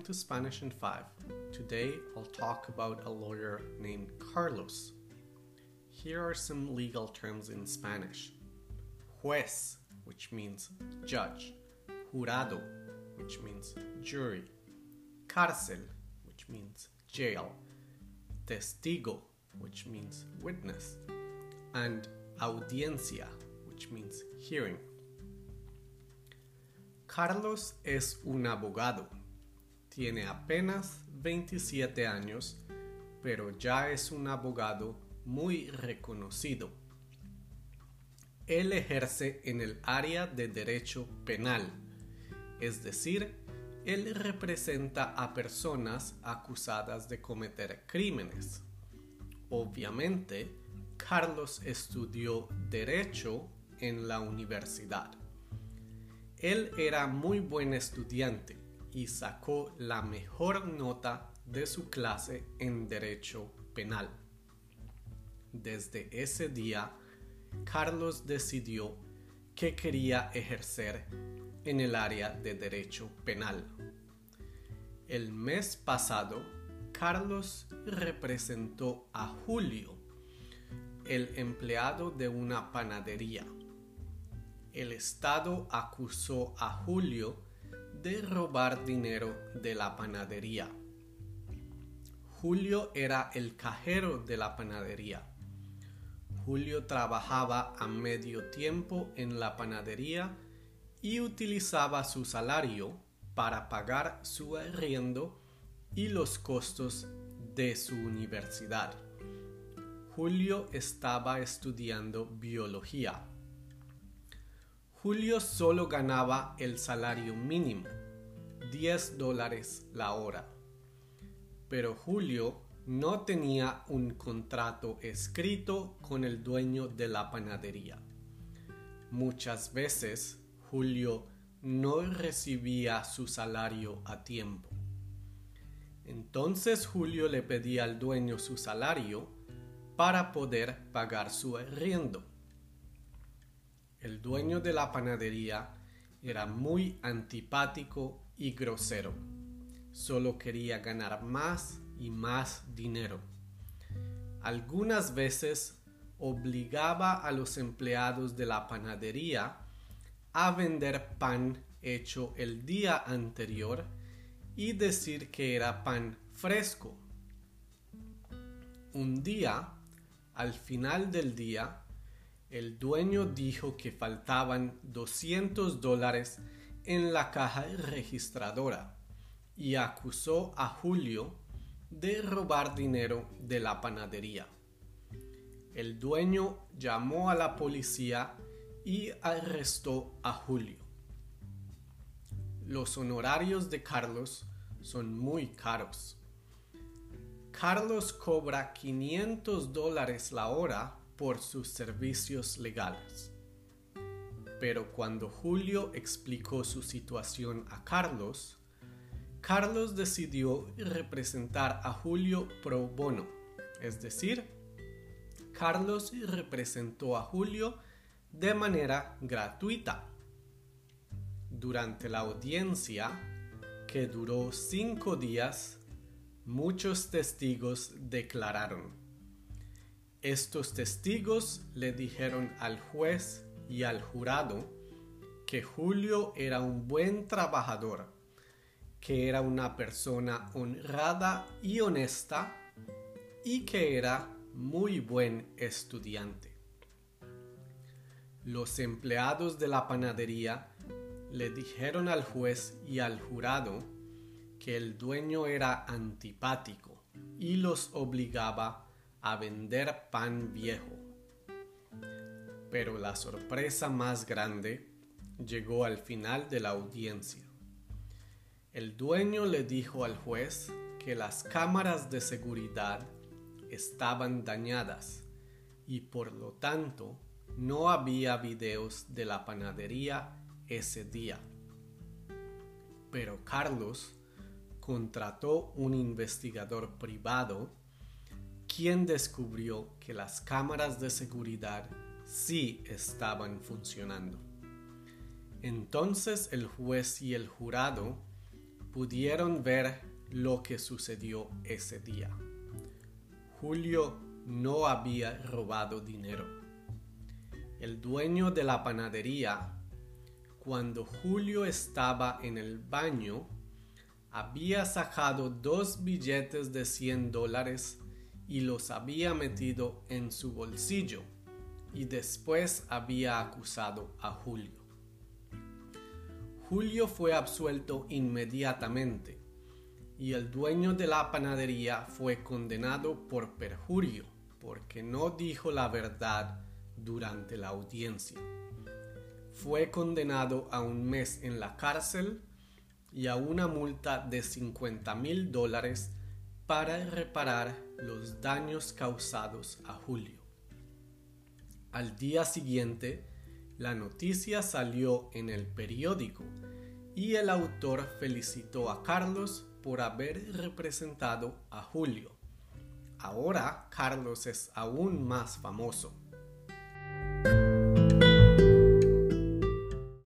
Welcome to Spanish in 5. Today I'll talk about a lawyer named Carlos. Here are some legal terms in Spanish juez, which means judge, jurado, which means jury, cárcel, which means jail, testigo, which means witness, and audiencia, which means hearing. Carlos es un abogado. Tiene apenas 27 años, pero ya es un abogado muy reconocido. Él ejerce en el área de derecho penal, es decir, él representa a personas acusadas de cometer crímenes. Obviamente, Carlos estudió derecho en la universidad. Él era muy buen estudiante y sacó la mejor nota de su clase en derecho penal. Desde ese día, Carlos decidió que quería ejercer en el área de derecho penal. El mes pasado, Carlos representó a Julio, el empleado de una panadería. El Estado acusó a Julio de robar dinero de la panadería. Julio era el cajero de la panadería. Julio trabajaba a medio tiempo en la panadería y utilizaba su salario para pagar su arriendo y los costos de su universidad. Julio estaba estudiando biología. Julio solo ganaba el salario mínimo, 10 dólares la hora. Pero Julio no tenía un contrato escrito con el dueño de la panadería. Muchas veces Julio no recibía su salario a tiempo. Entonces Julio le pedía al dueño su salario para poder pagar su arriendo. El dueño de la panadería era muy antipático y grosero. Solo quería ganar más y más dinero. Algunas veces obligaba a los empleados de la panadería a vender pan hecho el día anterior y decir que era pan fresco. Un día, al final del día, el dueño dijo que faltaban 200 dólares en la caja registradora y acusó a Julio de robar dinero de la panadería. El dueño llamó a la policía y arrestó a Julio. Los honorarios de Carlos son muy caros. Carlos cobra 500 dólares la hora por sus servicios legales. Pero cuando Julio explicó su situación a Carlos, Carlos decidió representar a Julio pro bono, es decir, Carlos representó a Julio de manera gratuita. Durante la audiencia, que duró cinco días, muchos testigos declararon. Estos testigos le dijeron al juez y al jurado que Julio era un buen trabajador que era una persona honrada y honesta y que era muy buen estudiante. Los empleados de la panadería le dijeron al juez y al jurado que el dueño era antipático y los obligaba a vender pan viejo. Pero la sorpresa más grande llegó al final de la audiencia. El dueño le dijo al juez que las cámaras de seguridad estaban dañadas y por lo tanto no había videos de la panadería ese día. Pero Carlos contrató un investigador privado quien descubrió que las cámaras de seguridad sí estaban funcionando. Entonces el juez y el jurado pudieron ver lo que sucedió ese día. Julio no había robado dinero. El dueño de la panadería, cuando Julio estaba en el baño, había sacado dos billetes de 100 dólares y los había metido en su bolsillo y después había acusado a Julio. Julio fue absuelto inmediatamente y el dueño de la panadería fue condenado por perjurio porque no dijo la verdad durante la audiencia. Fue condenado a un mes en la cárcel y a una multa de 50 mil dólares para reparar los daños causados a Julio. Al día siguiente, la noticia salió en el periódico y el autor felicitó a Carlos por haber representado a Julio. Ahora Carlos es aún más famoso.